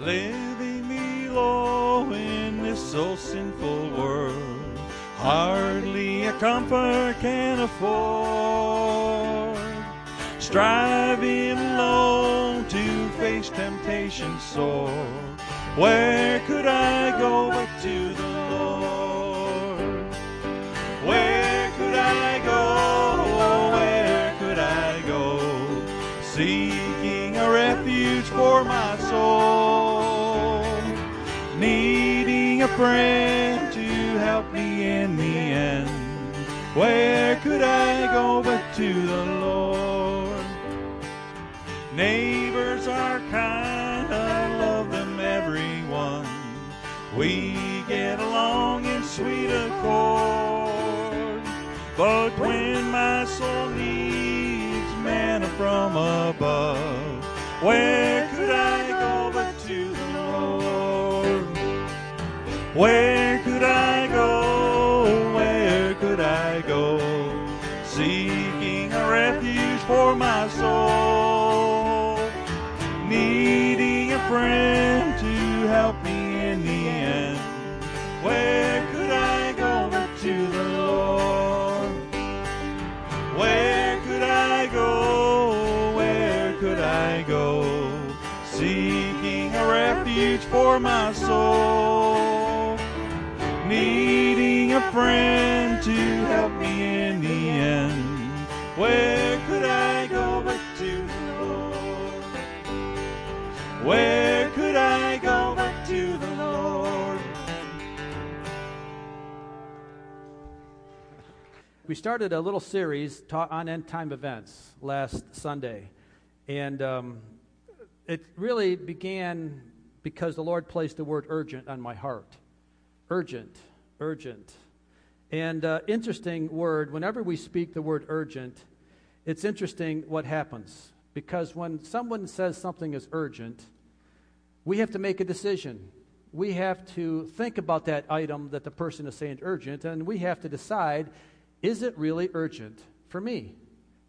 Living me below in this so sinful world, hardly a comfort can afford. Striving alone to face temptation sore, where could I go but to the Lord? Where could I go? Where could I go? Seeking a refuge for my soul, friend to help me in the end. Where could I go but to the Lord? Neighbors are kind, I love them everyone. We get along in sweet accord. But when my soul needs manna from above, where Where to help me in the end. Where could I go but to the Lord? Where could I go but to the Lord? We started a little series on end time events last Sunday. And um, it really began because the Lord placed the word urgent on my heart. Urgent, urgent. And uh, interesting word, whenever we speak the word urgent, it's interesting what happens. Because when someone says something is urgent, we have to make a decision. We have to think about that item that the person is saying urgent, and we have to decide is it really urgent for me?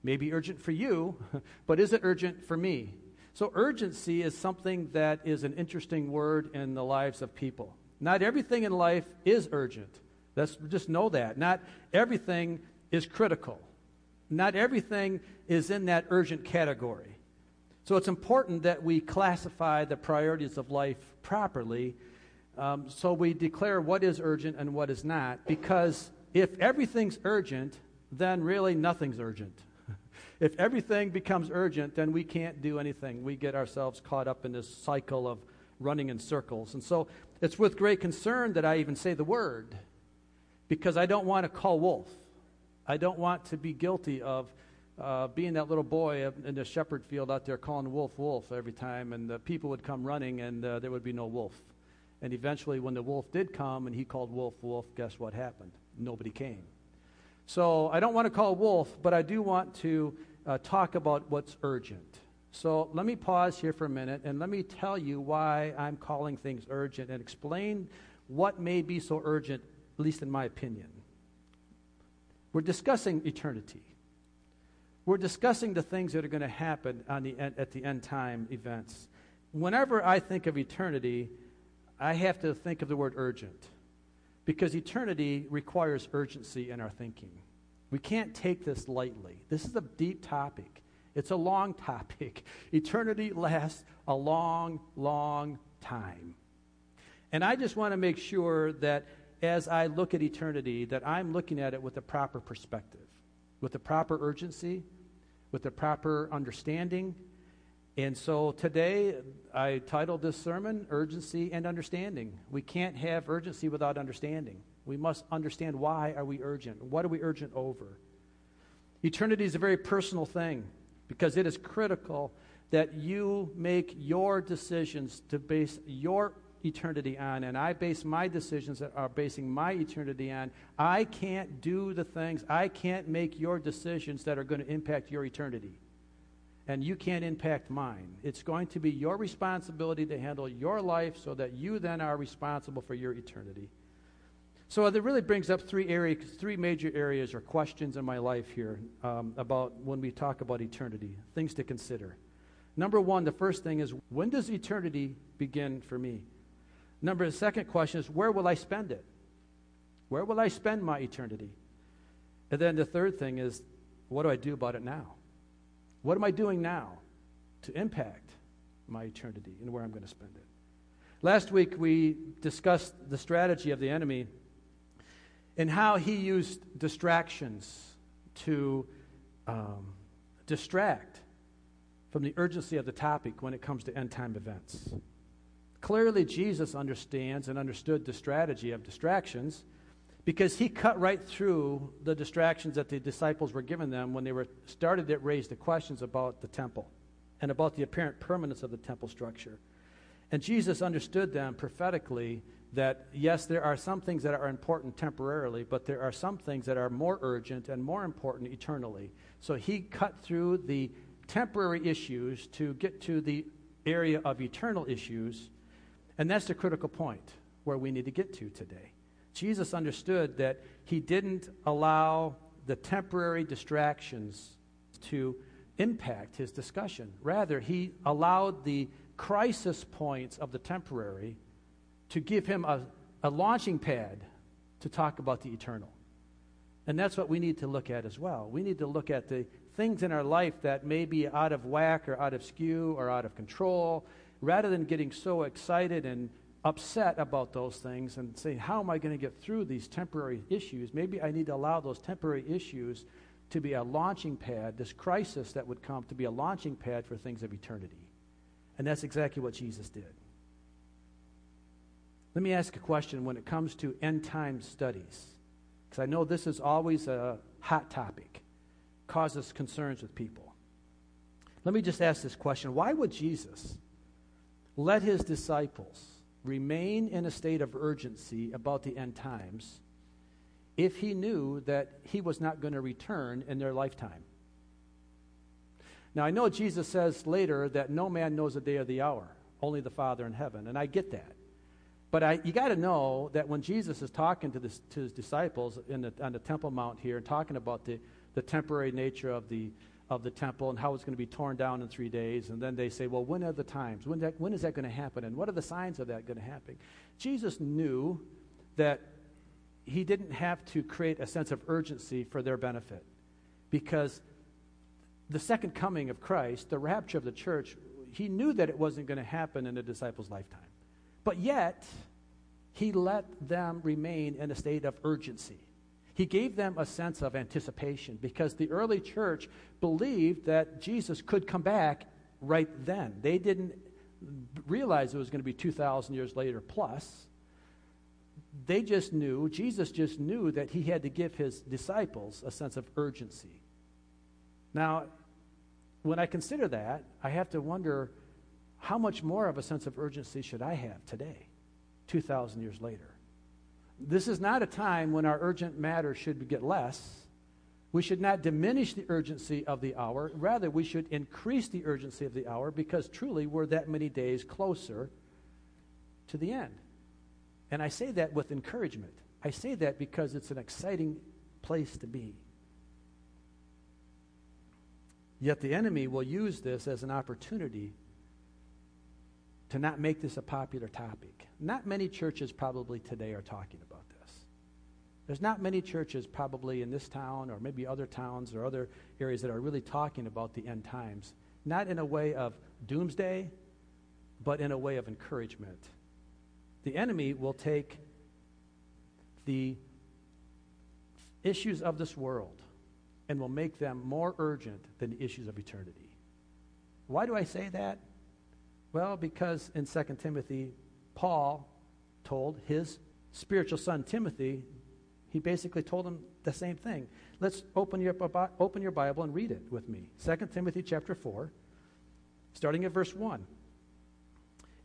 Maybe urgent for you, but is it urgent for me? So, urgency is something that is an interesting word in the lives of people. Not everything in life is urgent. Let's just know that. Not everything is critical. Not everything is in that urgent category. So, it's important that we classify the priorities of life properly um, so we declare what is urgent and what is not, because if everything's urgent, then really nothing's urgent. if everything becomes urgent, then we can't do anything. We get ourselves caught up in this cycle of running in circles. And so it's with great concern that I even say the word, because I don't want to call wolf. I don't want to be guilty of uh, being that little boy in the shepherd field out there calling wolf, wolf every time, and the people would come running and uh, there would be no wolf. And eventually, when the wolf did come and he called wolf, wolf, guess what happened? nobody came. So I don't want to call wolf, but I do want to uh, talk about what's urgent. So let me pause here for a minute and let me tell you why I'm calling things urgent and explain what may be so urgent, at least in my opinion. We're discussing eternity. We're discussing the things that are going to happen on the at the end time events. Whenever I think of eternity, I have to think of the word urgent because eternity requires urgency in our thinking. We can't take this lightly. This is a deep topic, it's a long topic. Eternity lasts a long, long time. And I just want to make sure that as I look at eternity, that I'm looking at it with the proper perspective, with the proper urgency, with the proper understanding. And so today, I titled this sermon Urgency and Understanding. We can't have urgency without understanding. We must understand why are we urgent? What are we urgent over? Eternity is a very personal thing because it is critical that you make your decisions to base your eternity on, and I base my decisions that are basing my eternity on. I can't do the things, I can't make your decisions that are going to impact your eternity. And you can't impact mine. It's going to be your responsibility to handle your life so that you then are responsible for your eternity. So that really brings up three areas, three major areas or questions in my life here um, about when we talk about eternity, things to consider. Number one, the first thing is when does eternity begin for me? Number the second question is where will I spend it? Where will I spend my eternity? And then the third thing is what do I do about it now? What am I doing now to impact my eternity and where I'm going to spend it? Last week we discussed the strategy of the enemy and how he used distractions to um, distract from the urgency of the topic when it comes to end time events. Clearly, Jesus understands and understood the strategy of distractions because he cut right through the distractions that the disciples were giving them when they were started to raise the questions about the temple and about the apparent permanence of the temple structure. And Jesus understood them prophetically that yes, there are some things that are important temporarily, but there are some things that are more urgent and more important eternally. So he cut through the temporary issues to get to the area of eternal issues. And that's the critical point where we need to get to today. Jesus understood that he didn't allow the temporary distractions to impact his discussion. Rather, he allowed the crisis points of the temporary to give him a, a launching pad to talk about the eternal. And that's what we need to look at as well. We need to look at the things in our life that may be out of whack or out of skew or out of control, rather than getting so excited and upset about those things and saying, How am I going to get through these temporary issues? Maybe I need to allow those temporary issues to be a launching pad, this crisis that would come to be a launching pad for things of eternity. And that's exactly what Jesus did. Let me ask a question when it comes to end time studies, because I know this is always a hot topic causes concerns with people. Let me just ask this question Why would Jesus let his disciples remain in a state of urgency about the end times if he knew that he was not going to return in their lifetime? Now, I know Jesus says later that no man knows the day or the hour, only the Father in heaven, and I get that. But I, you got to know that when Jesus is talking to, this, to his disciples the, on the Temple Mount here, and talking about the, the temporary nature of the, of the temple and how it's going to be torn down in three days. And then they say, well, when are the times? When, that, when is that going to happen? And what are the signs of that going to happen? Jesus knew that he didn't have to create a sense of urgency for their benefit because the second coming of Christ, the rapture of the church, he knew that it wasn't going to happen in the disciples' lifetime. But yet, he let them remain in a state of urgency. He gave them a sense of anticipation because the early church believed that Jesus could come back right then. They didn't realize it was going to be 2,000 years later plus. They just knew, Jesus just knew that he had to give his disciples a sense of urgency. Now, when I consider that, I have to wonder how much more of a sense of urgency should I have today, 2,000 years later? This is not a time when our urgent matter should get less. We should not diminish the urgency of the hour. Rather, we should increase the urgency of the hour because truly we're that many days closer to the end. And I say that with encouragement. I say that because it's an exciting place to be. Yet the enemy will use this as an opportunity to not make this a popular topic. Not many churches probably today are talking about this. There's not many churches probably in this town or maybe other towns or other areas that are really talking about the end times. Not in a way of doomsday, but in a way of encouragement. The enemy will take the issues of this world and will make them more urgent than the issues of eternity. Why do I say that? Well, because in 2 Timothy, Paul told his spiritual son Timothy, he basically told him the same thing. Let's open your, open your Bible and read it with me. 2 Timothy chapter 4, starting at verse 1.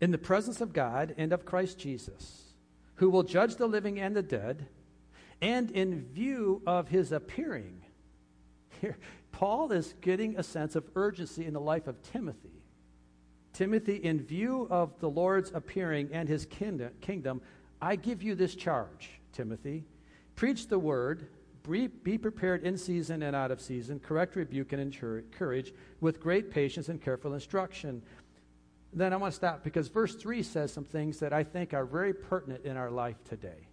In the presence of God and of Christ Jesus, who will judge the living and the dead, and in view of his appearing. Here, Paul is getting a sense of urgency in the life of Timothy. Timothy, in view of the Lord's appearing and his kingdom, I give you this charge, Timothy. Preach the word, Be, prepared in season and out of season, correct, rebuke, and encourage with great patience and careful instruction. Then I want to stop because verse 3 says some things that I think are very pertinent in our life today.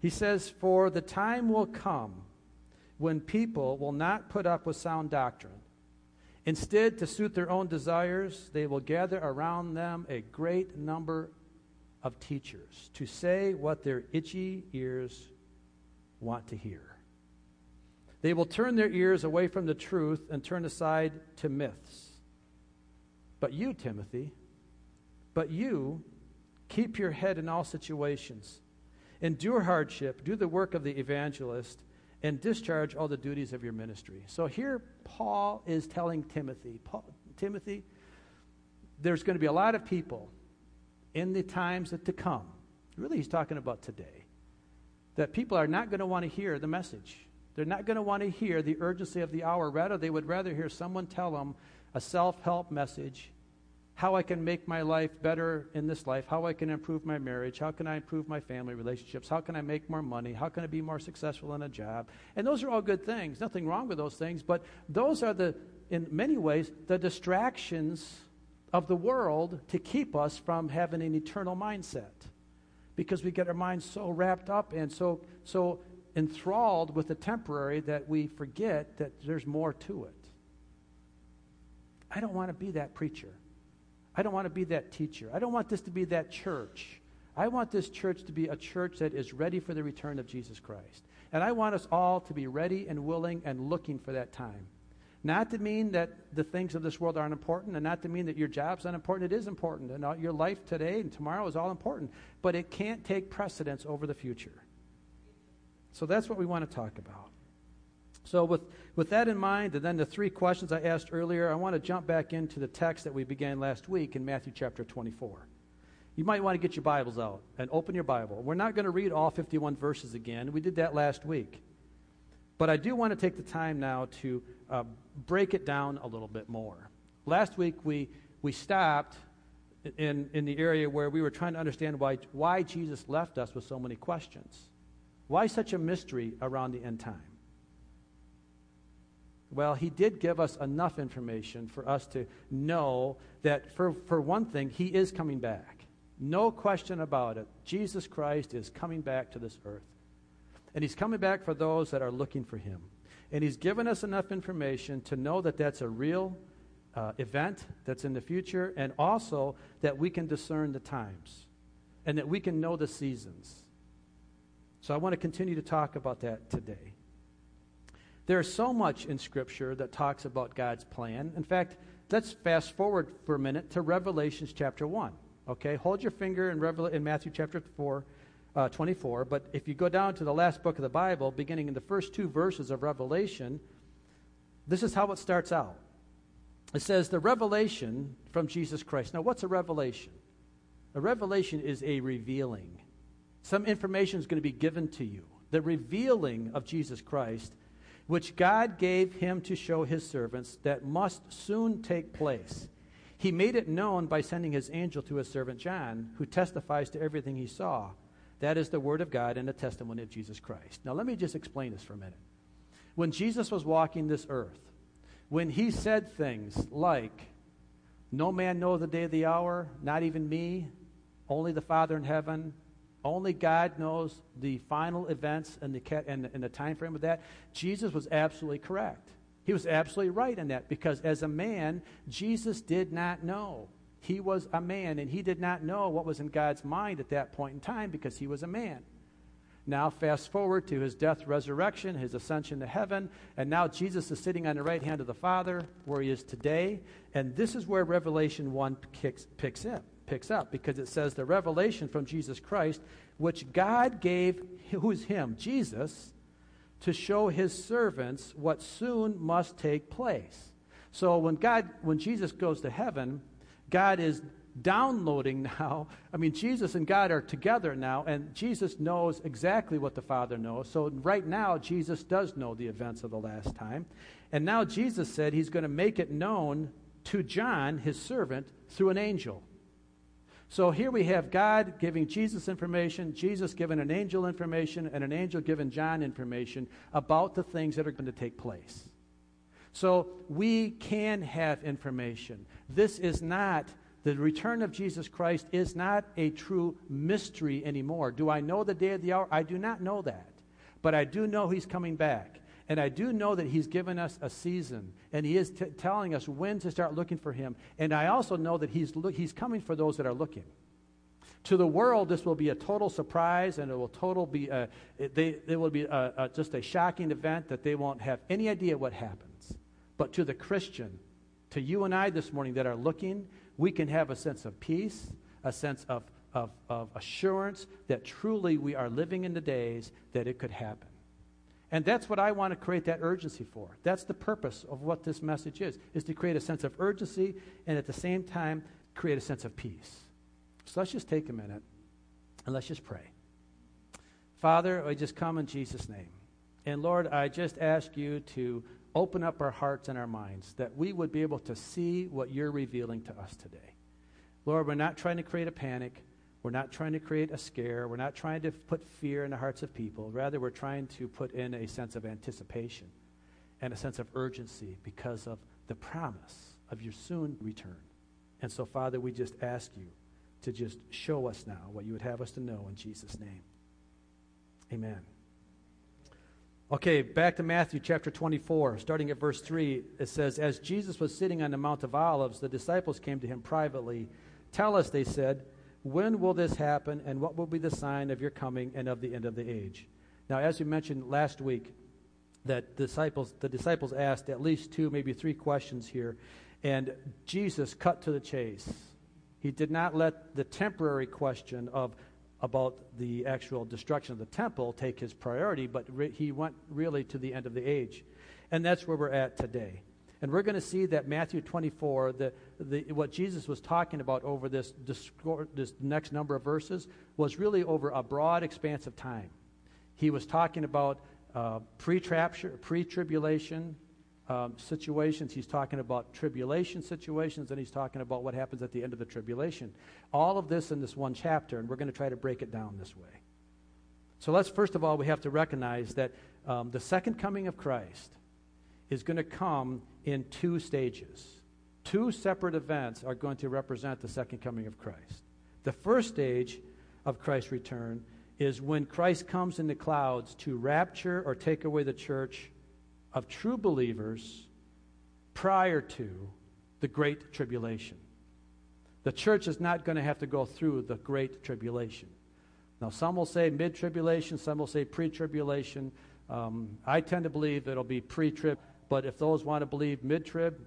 He says, For the time will come when people will not put up with sound doctrine. Instead, to suit their own desires, they will gather around them a great number of teachers to say what their itchy ears want to hear. They will turn their ears away from the truth and turn aside to myths. But you, Timothy, but you, keep your head in all situations. Endure hardship, do the work of the evangelist, and discharge all the duties of your ministry. So here, Paul is telling Timothy, Paul, Timothy, there's going to be a lot of people in the times that to come. Really, he's talking about today. That people are not going to want to hear the message. They're not going to want to hear the urgency of the hour. Rather, they would rather hear someone tell them a self help message how I can make my life better in this life, how I can improve my marriage, how can I improve my family relationships, how can I make more money, how can I be more successful in a job. And those are all good things. Nothing wrong with those things, but those are the, in many ways, the distractions of the world to keep us from having an eternal mindset. Because we get our minds so wrapped up and so, so enthralled with the temporary that we forget that there's more to it. I don't want to be that preacher. I don't want to be that teacher. I don't want this to be that church. I want this church to be a church that is ready for the return of Jesus Christ. And I want us all to be ready and willing and looking for that time. Not to mean that the things of this world aren't important, and not to mean that your job's unimportant. It is important, and your life today and tomorrow is all important. But it can't take precedence over the future. So that's what we want to talk about. So, with, with that in mind, and then the three questions I asked earlier, I want to jump back into the text that we began last week in Matthew chapter 24. You might want to get your Bibles out and open your Bible. We're not going to read all 51 verses again. We did that last week. But I do want to take the time now to uh, break it down a little bit more. Last week, we, we stopped in, in the area where we were trying to understand why, why Jesus left us with so many questions. Why such a mystery around the end time? Well, he did give us enough information for us to know that, for, for one thing, he is coming back. No question about it. Jesus Christ is coming back to this earth. And he's coming back for those that are looking for him. And he's given us enough information to know that that's a real uh, event that's in the future, and also that we can discern the times and that we can know the seasons. So I want to continue to talk about that today. There's so much in Scripture that talks about God's plan. In fact, let's fast forward for a minute to Revelations chapter 1. Okay, hold your finger in, Revel- in Matthew chapter 4, uh, 24. But if you go down to the last book of the Bible, beginning in the first two verses of Revelation, this is how it starts out. It says, The revelation from Jesus Christ. Now, what's a revelation? A revelation is a revealing. Some information is going to be given to you. The revealing of Jesus Christ which God gave him to show his servants that must soon take place. He made it known by sending his angel to his servant John, who testifies to everything he saw. That is the word of God and the testimony of Jesus Christ. Now, let me just explain this for a minute. When Jesus was walking this earth, when he said things like, No man knows the day of the hour, not even me, only the Father in heaven, only God knows the final events and the, and, and the time frame of that. Jesus was absolutely correct. He was absolutely right in that because as a man, Jesus did not know. He was a man and he did not know what was in God's mind at that point in time because he was a man. Now, fast forward to his death, resurrection, his ascension to heaven, and now Jesus is sitting on the right hand of the Father where he is today. And this is where Revelation 1 kicks, picks up picks up because it says the revelation from Jesus Christ, which God gave, who is Him, Jesus, to show His servants what soon must take place. So when God, when Jesus goes to heaven, God is downloading now. I mean, Jesus and God are together now, and Jesus knows exactly what the Father knows. So right now, Jesus does know the events of the last time. And now Jesus said he's going to make it known to John, his servant, through an angel. So here we have God giving Jesus information, Jesus giving an angel information, and an angel giving John information about the things that are going to take place. So we can have information. This is not, the return of Jesus Christ is not a true mystery anymore. Do I know the day of the hour? I do not know that. But I do know he's coming back. And I do know that He's given us a season, and He is t- telling us when to start looking for Him. And I also know that he's, lo- he's coming for those that are looking. To the world, this will be a total surprise, and it will total be a, it, they, it will be a, a, just a shocking event that they won't have any idea what happens. But to the Christian, to you and I this morning that are looking, we can have a sense of peace, a sense of, of, of assurance that truly we are living in the days that it could happen. And that's what I want to create that urgency for. That's the purpose of what this message is, is to create a sense of urgency and at the same time create a sense of peace. So let's just take a minute and let's just pray. Father, I just come in Jesus' name. And Lord, I just ask you to open up our hearts and our minds that we would be able to see what you're revealing to us today. Lord, we're not trying to create a panic. We're not trying to create a scare. We're not trying to put fear in the hearts of people. Rather, we're trying to put in a sense of anticipation and a sense of urgency because of the promise of your soon return. And so, Father, we just ask you to just show us now what you would have us to know in Jesus' name. Amen. Okay, back to Matthew chapter 24, starting at verse 3. It says, As Jesus was sitting on the Mount of Olives, the disciples came to him privately. Tell us, they said, when will this happen, and what will be the sign of your coming and of the end of the age? Now, as we mentioned last week, that disciples, the disciples asked at least two, maybe three questions here, and Jesus cut to the chase. He did not let the temporary question of about the actual destruction of the temple take his priority, but re- he went really to the end of the age. And that's where we're at today. And we're going to see that Matthew 24, the, the, what Jesus was talking about over this, this next number of verses, was really over a broad expanse of time. He was talking about uh, pre-tribulation um, situations. He's talking about tribulation situations, and he's talking about what happens at the end of the tribulation. All of this in this one chapter, and we're going to try to break it down this way. So let's first of all, we have to recognize that um, the second coming of Christ is going to come in two stages. Two separate events are going to represent the second coming of Christ. The first stage of Christ's return is when Christ comes in the clouds to rapture or take away the church of true believers prior to the Great Tribulation. The church is not going to have to go through the Great Tribulation. Now, some will say mid tribulation, some will say pre tribulation. Um, I tend to believe it'll be pre trib. But if those want to believe mid trib,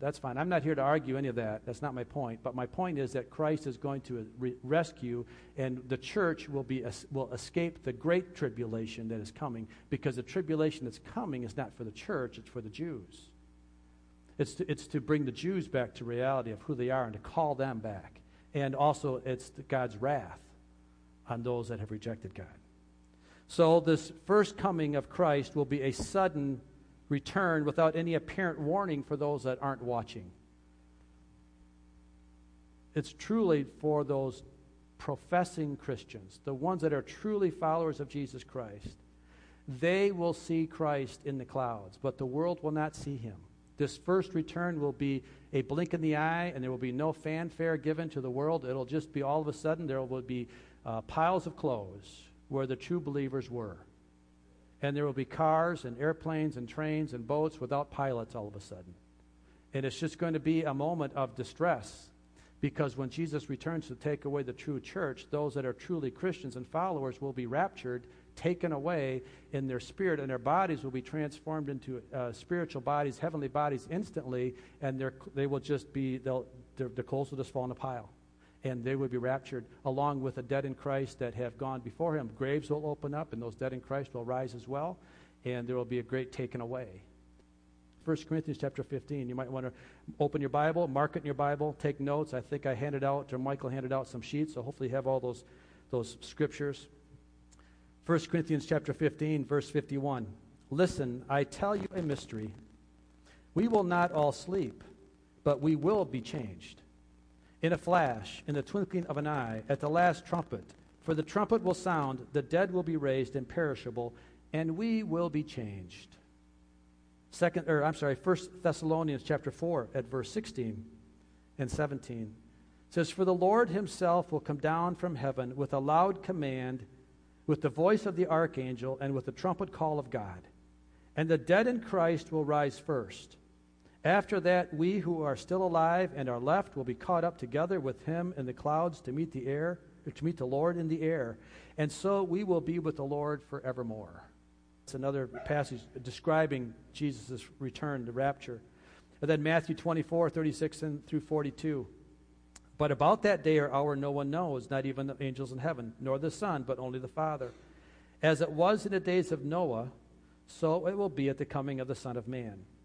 that's fine. I'm not here to argue any of that. That's not my point. But my point is that Christ is going to re- rescue, and the church will, be, will escape the great tribulation that is coming because the tribulation that's coming is not for the church, it's for the Jews. It's to, it's to bring the Jews back to reality of who they are and to call them back. And also, it's God's wrath on those that have rejected God. So, this first coming of Christ will be a sudden return without any apparent warning for those that aren't watching. It's truly for those professing Christians, the ones that are truly followers of Jesus Christ. They will see Christ in the clouds, but the world will not see him. This first return will be a blink in the eye, and there will be no fanfare given to the world. It'll just be all of a sudden there will be uh, piles of clothes where the true believers were and there will be cars and airplanes and trains and boats without pilots all of a sudden. And it's just going to be a moment of distress because when Jesus returns to take away the true church, those that are truly Christians and followers will be raptured, taken away in their spirit, and their bodies will be transformed into uh, spiritual bodies, heavenly bodies instantly, and they will just be, they'll, their, their clothes will just fall in a pile and they would be raptured along with the dead in Christ that have gone before him. Graves will open up, and those dead in Christ will rise as well, and there will be a great taken away. 1 Corinthians chapter 15. You might want to open your Bible, mark it in your Bible, take notes. I think I handed out, or Michael handed out some sheets, so hopefully you have all those, those scriptures. 1 Corinthians chapter 15, verse 51. Listen, I tell you a mystery. We will not all sleep, but we will be changed in a flash, in the twinkling of an eye, at the last trumpet. For the trumpet will sound, the dead will be raised imperishable, and we will be changed. Second, or I'm sorry, First Thessalonians chapter 4 at verse 16 and 17 says, For the Lord himself will come down from heaven with a loud command, with the voice of the archangel, and with the trumpet call of God. And the dead in Christ will rise first. After that, we who are still alive and are left will be caught up together with him in the clouds to meet the air, to meet the Lord in the air. And so we will be with the Lord forevermore. It's another passage describing Jesus' return, the rapture. And then Matthew 24, 36 and through 42. But about that day or hour no one knows, not even the angels in heaven, nor the Son, but only the Father. As it was in the days of Noah, so it will be at the coming of the Son of Man.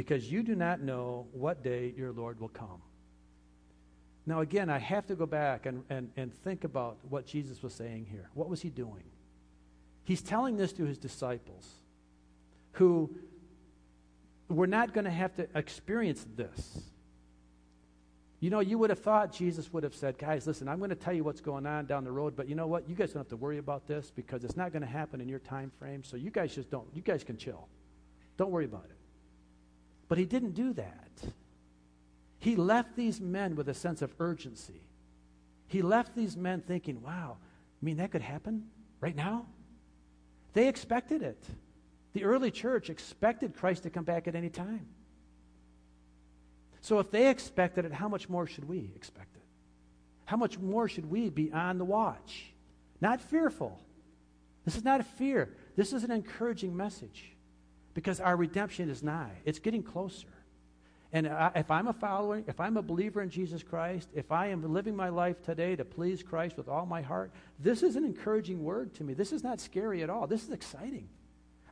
because you do not know what day your Lord will come. Now, again, I have to go back and, and, and think about what Jesus was saying here. What was he doing? He's telling this to his disciples who were not going to have to experience this. You know, you would have thought Jesus would have said, Guys, listen, I'm going to tell you what's going on down the road, but you know what? You guys don't have to worry about this because it's not going to happen in your time frame. So you guys just don't, you guys can chill. Don't worry about it. But he didn't do that. He left these men with a sense of urgency. He left these men thinking, wow, I mean, that could happen right now? They expected it. The early church expected Christ to come back at any time. So if they expected it, how much more should we expect it? How much more should we be on the watch? Not fearful. This is not a fear. This is an encouraging message because our redemption is nigh. It's getting closer. And I, if I'm a follower, if I'm a believer in Jesus Christ, if I am living my life today to please Christ with all my heart, this is an encouraging word to me. This is not scary at all. This is exciting.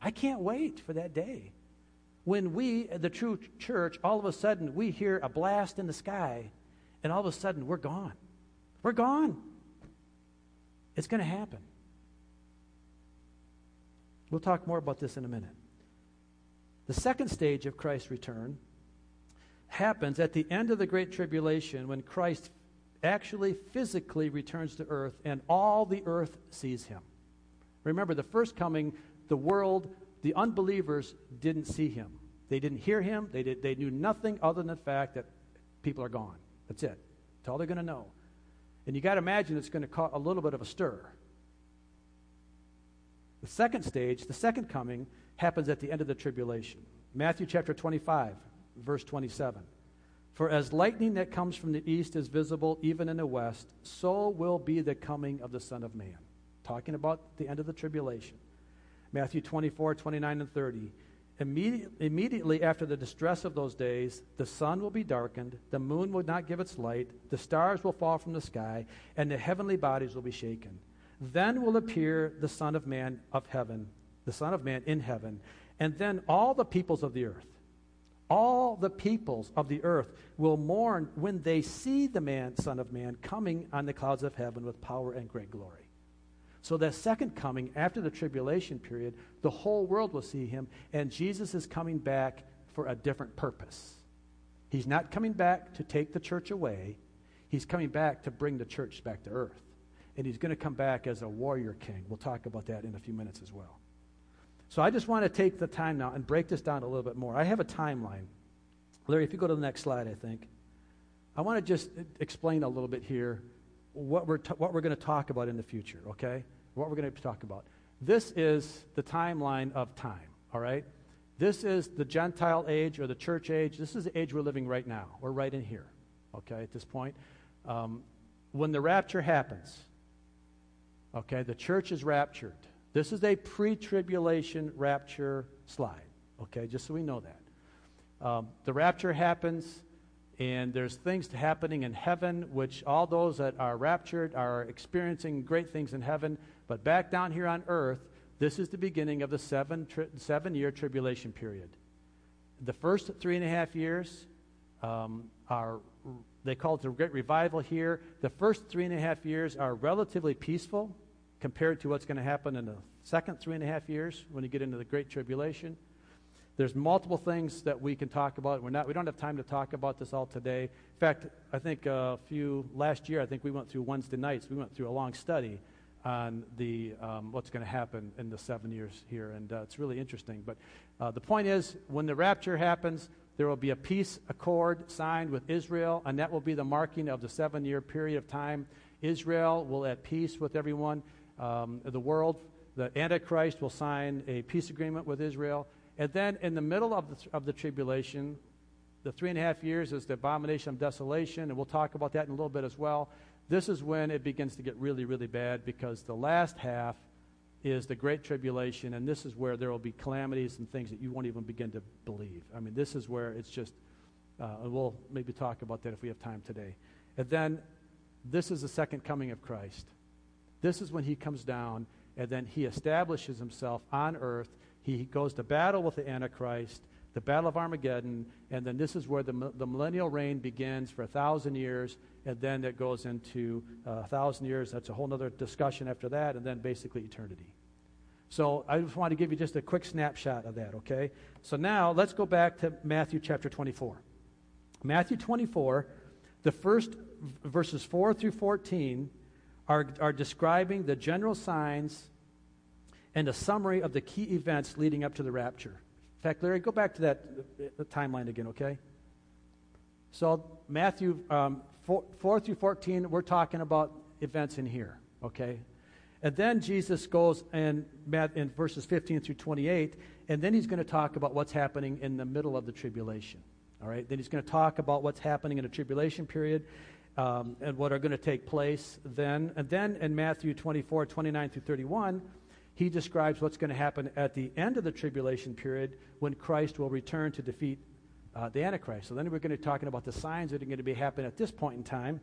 I can't wait for that day when we, the true church, all of a sudden we hear a blast in the sky, and all of a sudden we're gone. We're gone. It's going to happen. We'll talk more about this in a minute. The second stage of Christ's return happens at the end of the Great Tribulation when Christ actually physically returns to earth and all the earth sees him. Remember, the first coming, the world, the unbelievers didn't see him. They didn't hear him. They, did, they knew nothing other than the fact that people are gone. That's it. That's all they're going to know. And you got to imagine it's going to cause a little bit of a stir. The second stage, the second coming, happens at the end of the tribulation. Matthew chapter 25, verse 27. For as lightning that comes from the east is visible even in the west, so will be the coming of the Son of Man. Talking about the end of the tribulation. Matthew 24, 29, and 30. Immediate, immediately after the distress of those days, the sun will be darkened, the moon will not give its light, the stars will fall from the sky, and the heavenly bodies will be shaken. Then will appear the Son of Man of heaven the Son of Man in heaven. And then all the peoples of the earth, all the peoples of the earth will mourn when they see the man, Son of Man, coming on the clouds of heaven with power and great glory. So, that second coming, after the tribulation period, the whole world will see him, and Jesus is coming back for a different purpose. He's not coming back to take the church away, he's coming back to bring the church back to earth. And he's going to come back as a warrior king. We'll talk about that in a few minutes as well. So I just want to take the time now and break this down a little bit more. I have a timeline. Larry, if you go to the next slide, I think. I want to just explain a little bit here what we're, t- what we're going to talk about in the future, okay? What we're going to talk about. This is the timeline of time, all right? This is the Gentile age or the church age. This is the age we're living right now. We're right in here, okay, at this point. Um, when the rapture happens, okay, the church is raptured. This is a pre tribulation rapture slide, okay, just so we know that. Um, the rapture happens And there's things happening in heaven, which all those that are raptured are experiencing great things in heaven. But back down here on earth, this is the beginning of the seven, tri- seven year tribulation period. The first three and a half years um, are, they call it the Great Revival here. The first three and a half years are relatively peaceful compared to what's going to happen in the second three and a half years when you get into the Great Tribulation. There's multiple things that we can talk about. We're not, we don't have time to talk about this all today. In fact, I think a few, last year, I think we went through Wednesday nights, we went through a long study on the, um, what's going to happen in the seven years here, and uh, it's really interesting. But uh, the point is, when the rapture happens, there will be a peace accord signed with Israel, and that will be the marking of the seven year period of time. Israel will at peace with everyone. Um, the world, the Antichrist will sign a peace agreement with Israel. And then in the middle of the, of the tribulation, the three and a half years is the abomination of desolation, and we'll talk about that in a little bit as well. This is when it begins to get really, really bad because the last half is the great tribulation, and this is where there will be calamities and things that you won't even begin to believe. I mean, this is where it's just, uh, we'll maybe talk about that if we have time today. And then this is the second coming of Christ. This is when he comes down, and then he establishes himself on earth he goes to battle with the Antichrist, the Battle of Armageddon, and then this is where the, the millennial reign begins for a thousand years, and then it goes into uh, a thousand years. That's a whole other discussion after that, and then basically eternity. So I just want to give you just a quick snapshot of that, okay? So now let's go back to Matthew chapter 24. Matthew 24, the first verses 4 through 14 are, are describing the general signs and a summary of the key events leading up to the rapture. In fact, Larry, go back to that timeline again, okay? So, Matthew um, 4, 4 through 14, we're talking about events in here, okay? And then Jesus goes in, in verses 15 through 28, and then he's going to talk about what's happening in the middle of the tribulation. All right? Then he's going to talk about what's happening in the tribulation period um, and what are going to take place then. And then in Matthew 24, 29 through 31, he describes what's going to happen at the end of the tribulation period when Christ will return to defeat uh, the Antichrist. So then we're going to be talking about the signs that are going to be happening at this point in time.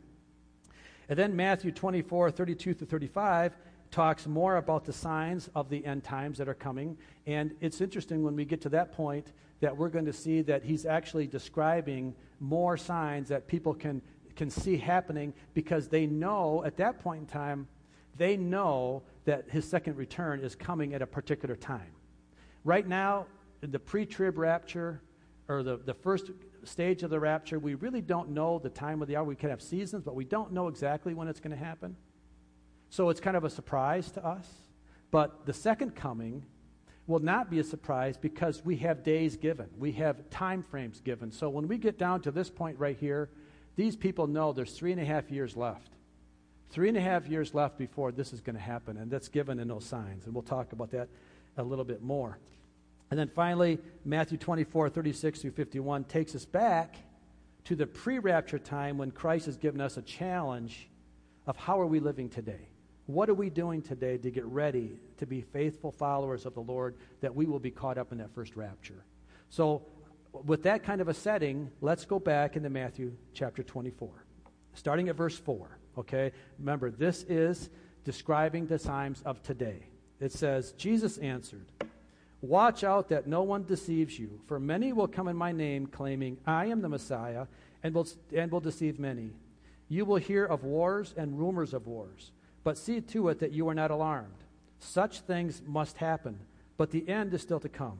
And then Matthew 24, 32 to 35 talks more about the signs of the end times that are coming. And it's interesting when we get to that point that we're going to see that he's actually describing more signs that people can, can see happening because they know at that point in time, they know that his second return is coming at a particular time. Right now, in the pre trib rapture, or the, the first stage of the rapture, we really don't know the time of the hour. We can have seasons, but we don't know exactly when it's going to happen. So it's kind of a surprise to us. But the second coming will not be a surprise because we have days given, we have time frames given. So when we get down to this point right here, these people know there's three and a half years left. Three and a half years left before this is going to happen, and that's given in those signs. And we'll talk about that a little bit more. And then finally, Matthew 24, 36 through 51 takes us back to the pre rapture time when Christ has given us a challenge of how are we living today? What are we doing today to get ready to be faithful followers of the Lord that we will be caught up in that first rapture? So, with that kind of a setting, let's go back into Matthew chapter 24, starting at verse 4. Okay? Remember, this is describing the times of today. It says, Jesus answered, Watch out that no one deceives you, for many will come in my name, claiming, I am the Messiah, and will, and will deceive many. You will hear of wars and rumors of wars, but see to it that you are not alarmed. Such things must happen, but the end is still to come.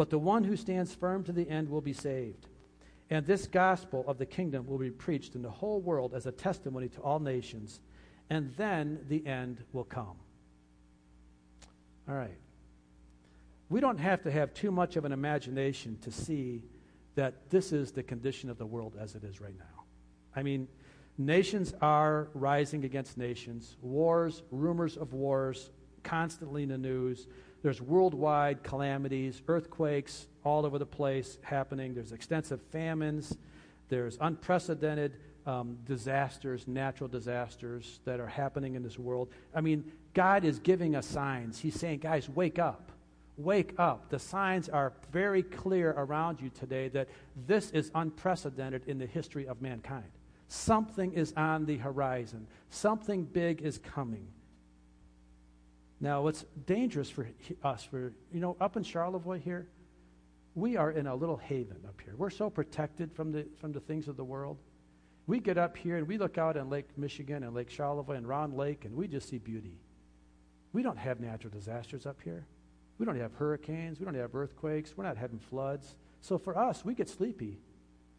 But the one who stands firm to the end will be saved. And this gospel of the kingdom will be preached in the whole world as a testimony to all nations, and then the end will come. All right. We don't have to have too much of an imagination to see that this is the condition of the world as it is right now. I mean, nations are rising against nations, wars, rumors of wars, constantly in the news. There's worldwide calamities, earthquakes all over the place happening. There's extensive famines. There's unprecedented um, disasters, natural disasters that are happening in this world. I mean, God is giving us signs. He's saying, guys, wake up. Wake up. The signs are very clear around you today that this is unprecedented in the history of mankind. Something is on the horizon, something big is coming. Now, what's dangerous for us, for, you know, up in Charlevoix here, we are in a little haven up here. We're so protected from the, from the things of the world. We get up here and we look out on Lake Michigan and Lake Charlevoix and Round Lake and we just see beauty. We don't have natural disasters up here. We don't have hurricanes. We don't have earthquakes. We're not having floods. So for us, we get sleepy.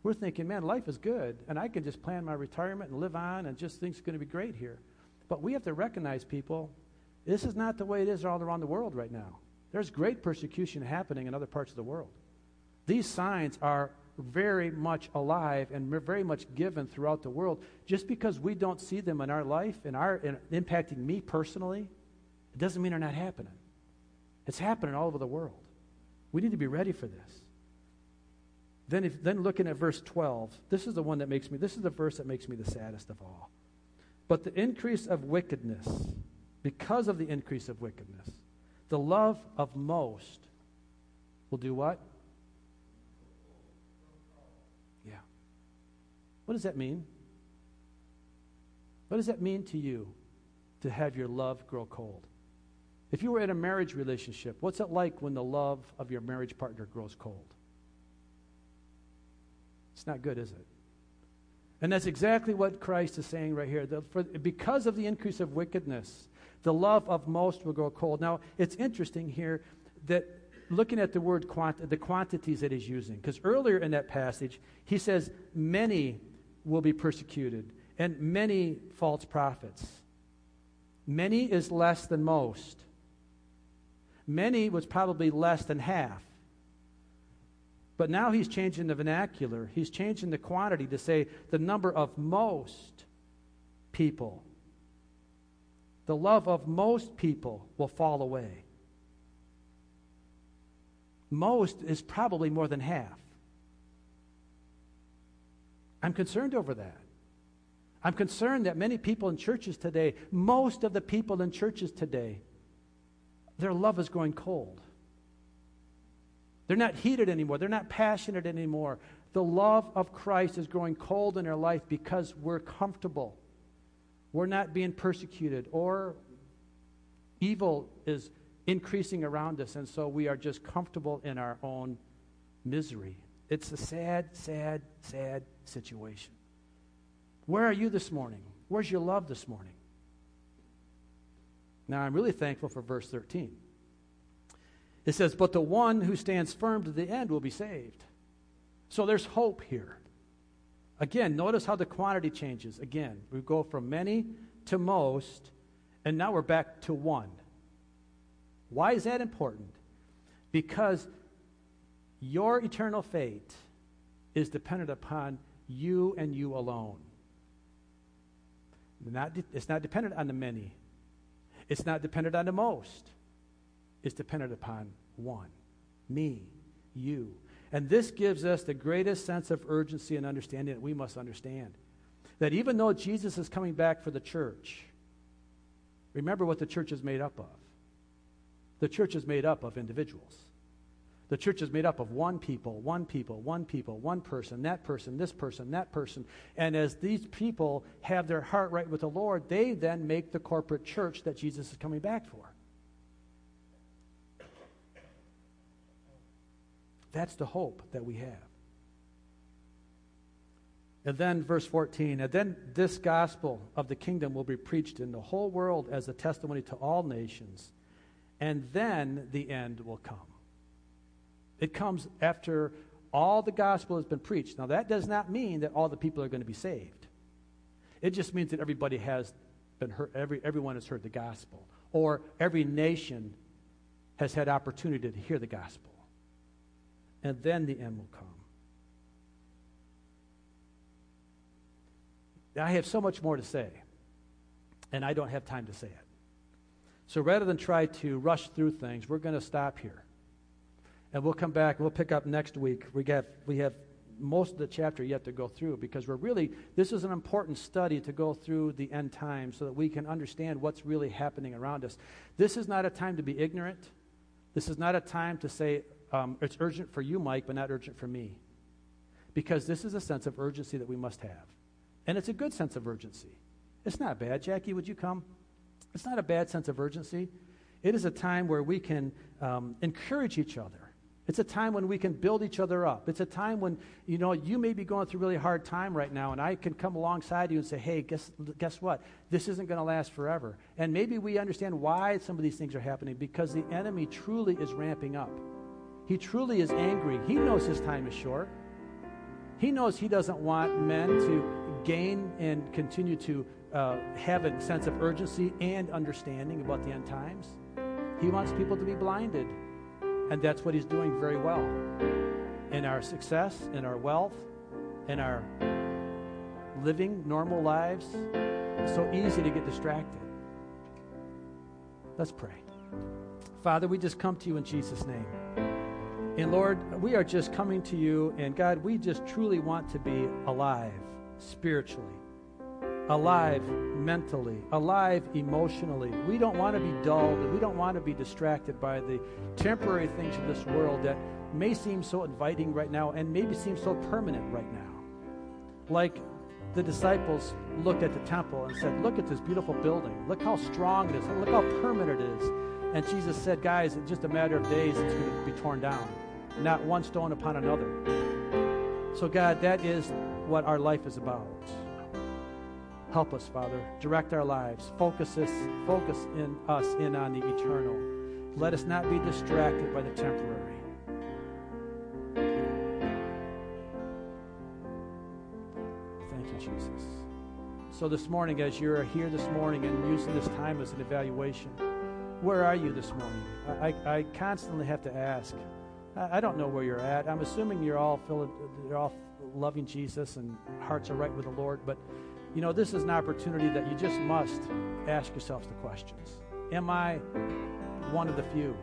We're thinking, man, life is good, and I can just plan my retirement and live on, and just things are going to be great here. But we have to recognize, people, this is not the way it is all around the world right now. There's great persecution happening in other parts of the world. These signs are very much alive and very much given throughout the world. Just because we don't see them in our life and are impacting me personally, it doesn't mean they're not happening. It's happening all over the world. We need to be ready for this. Then, if, then looking at verse 12, this is the one that makes me, this is the verse that makes me the saddest of all. But the increase of wickedness because of the increase of wickedness. The love of most will do what? Yeah. What does that mean? What does that mean to you to have your love grow cold? If you were in a marriage relationship, what's it like when the love of your marriage partner grows cold? It's not good, is it? And that's exactly what Christ is saying right here. The, for, because of the increase of wickedness, the love of most will grow cold. Now, it's interesting here that looking at the word quant- the quantities that he's using, because earlier in that passage, he says, many will be persecuted and many false prophets. Many is less than most. Many was probably less than half. But now he's changing the vernacular. He's changing the quantity to say the number of most people the love of most people will fall away. Most is probably more than half. I'm concerned over that. I'm concerned that many people in churches today, most of the people in churches today, their love is going cold. They're not heated anymore. They're not passionate anymore. The love of Christ is growing cold in their life because we're comfortable. We're not being persecuted, or evil is increasing around us, and so we are just comfortable in our own misery. It's a sad, sad, sad situation. Where are you this morning? Where's your love this morning? Now, I'm really thankful for verse 13. It says, But the one who stands firm to the end will be saved. So there's hope here. Again, notice how the quantity changes. Again, we go from many to most, and now we're back to one. Why is that important? Because your eternal fate is dependent upon you and you alone. Not de- it's not dependent on the many. It's not dependent on the most. It's dependent upon one me, you. And this gives us the greatest sense of urgency and understanding that we must understand. That even though Jesus is coming back for the church, remember what the church is made up of. The church is made up of individuals. The church is made up of one people, one people, one people, one person, that person, this person, that person. And as these people have their heart right with the Lord, they then make the corporate church that Jesus is coming back for. That's the hope that we have. And then, verse 14, and then this gospel of the kingdom will be preached in the whole world as a testimony to all nations, and then the end will come. It comes after all the gospel has been preached. Now, that does not mean that all the people are going to be saved. It just means that everybody has been heard, every, everyone has heard the gospel, or every nation has had opportunity to hear the gospel and then the end will come. I have so much more to say, and I don't have time to say it. So rather than try to rush through things, we're going to stop here. And we'll come back, we'll pick up next week. We, got, we have most of the chapter yet to go through because we're really, this is an important study to go through the end times so that we can understand what's really happening around us. This is not a time to be ignorant. This is not a time to say, um, it's urgent for you, Mike, but not urgent for me. Because this is a sense of urgency that we must have. And it's a good sense of urgency. It's not bad. Jackie, would you come? It's not a bad sense of urgency. It is a time where we can um, encourage each other it's a time when we can build each other up. It's a time when, you know, you may be going through a really hard time right now, and I can come alongside you and say, hey, guess, guess what? This isn't going to last forever. And maybe we understand why some of these things are happening because the enemy truly is ramping up. He truly is angry. He knows his time is short. He knows he doesn't want men to gain and continue to uh, have a sense of urgency and understanding about the end times. He wants people to be blinded and that's what he's doing very well. In our success, in our wealth, in our living normal lives, it's so easy to get distracted. Let's pray. Father, we just come to you in Jesus' name. And Lord, we are just coming to you, and God, we just truly want to be alive spiritually alive mentally, alive emotionally. We don't want to be dulled. We don't want to be distracted by the temporary things of this world that may seem so inviting right now and maybe seem so permanent right now. Like the disciples looked at the temple and said, Look at this beautiful building. Look how strong it is. Look how permanent it is. And Jesus said, Guys, in just a matter of days, it's going to be torn down. Not one stone upon another. So, God, that is what our life is about. Help us, Father. Direct our lives. Focus us, focus in us in on the eternal. Let us not be distracted by the temporary. Thank you, Jesus. So this morning, as you're here this morning and using this time as an evaluation, where are you this morning? I, I, I constantly have to ask. I, don't know where you're at. I'm assuming you're all, you're all loving Jesus and hearts are right with the Lord, but you know, this is an opportunity that you just must ask yourselves the questions Am I one of the few?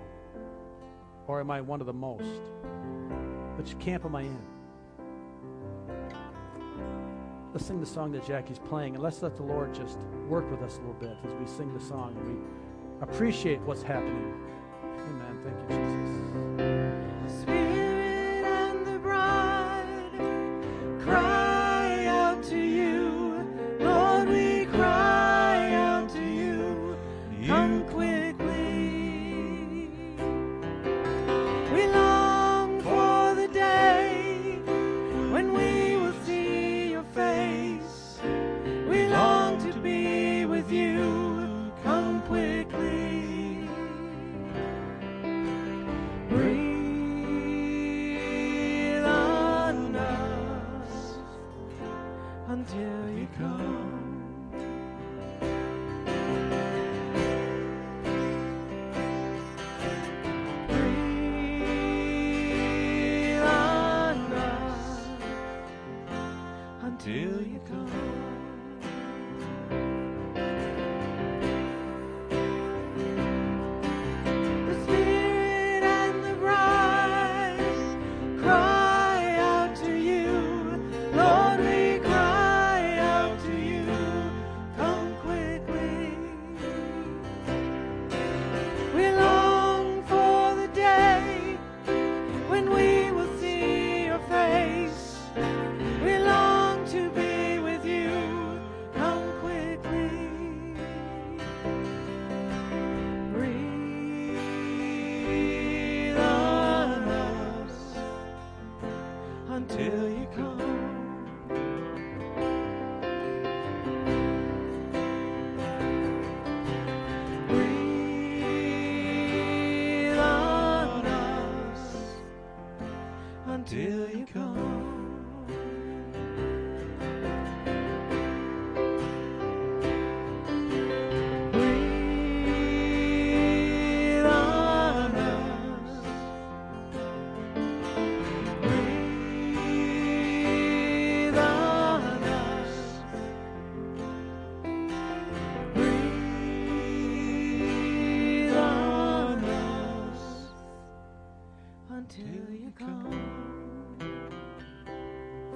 Or am I one of the most? Which camp am I in? Let's sing the song that Jackie's playing, and let's let the Lord just work with us a little bit as we sing the song and we appreciate what's happening. Amen. Thank you, Jesus. Spirit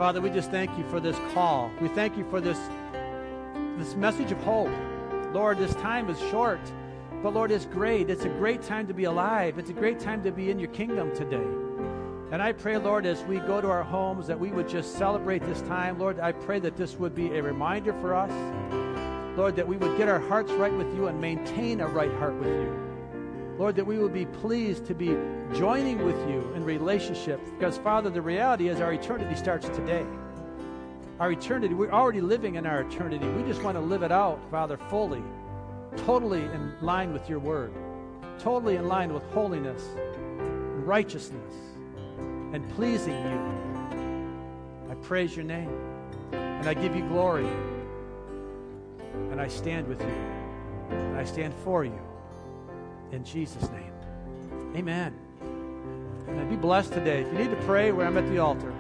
Father, we just thank you for this call. We thank you for this, this message of hope. Lord, this time is short, but Lord, it's great. It's a great time to be alive. It's a great time to be in your kingdom today. And I pray, Lord, as we go to our homes, that we would just celebrate this time. Lord, I pray that this would be a reminder for us. Lord, that we would get our hearts right with you and maintain a right heart with you. Lord, that we will be pleased to be joining with you in relationship. Because, Father, the reality is our eternity starts today. Our eternity, we're already living in our eternity. We just want to live it out, Father, fully, totally in line with your word, totally in line with holiness and righteousness and pleasing you. I praise your name and I give you glory. And I stand with you. And I stand for you. In Jesus' name. Amen. And be blessed today. If you need to pray, where I'm at the altar.